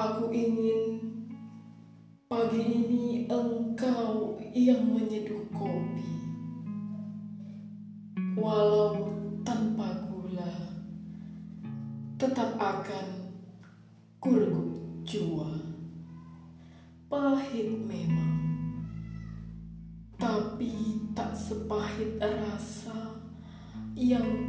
Aku ingin pagi ini engkau yang menyeduh kopi. Walau tanpa gula, tetap akan kureguk jua. Pahit memang, tapi tak sepahit rasa yang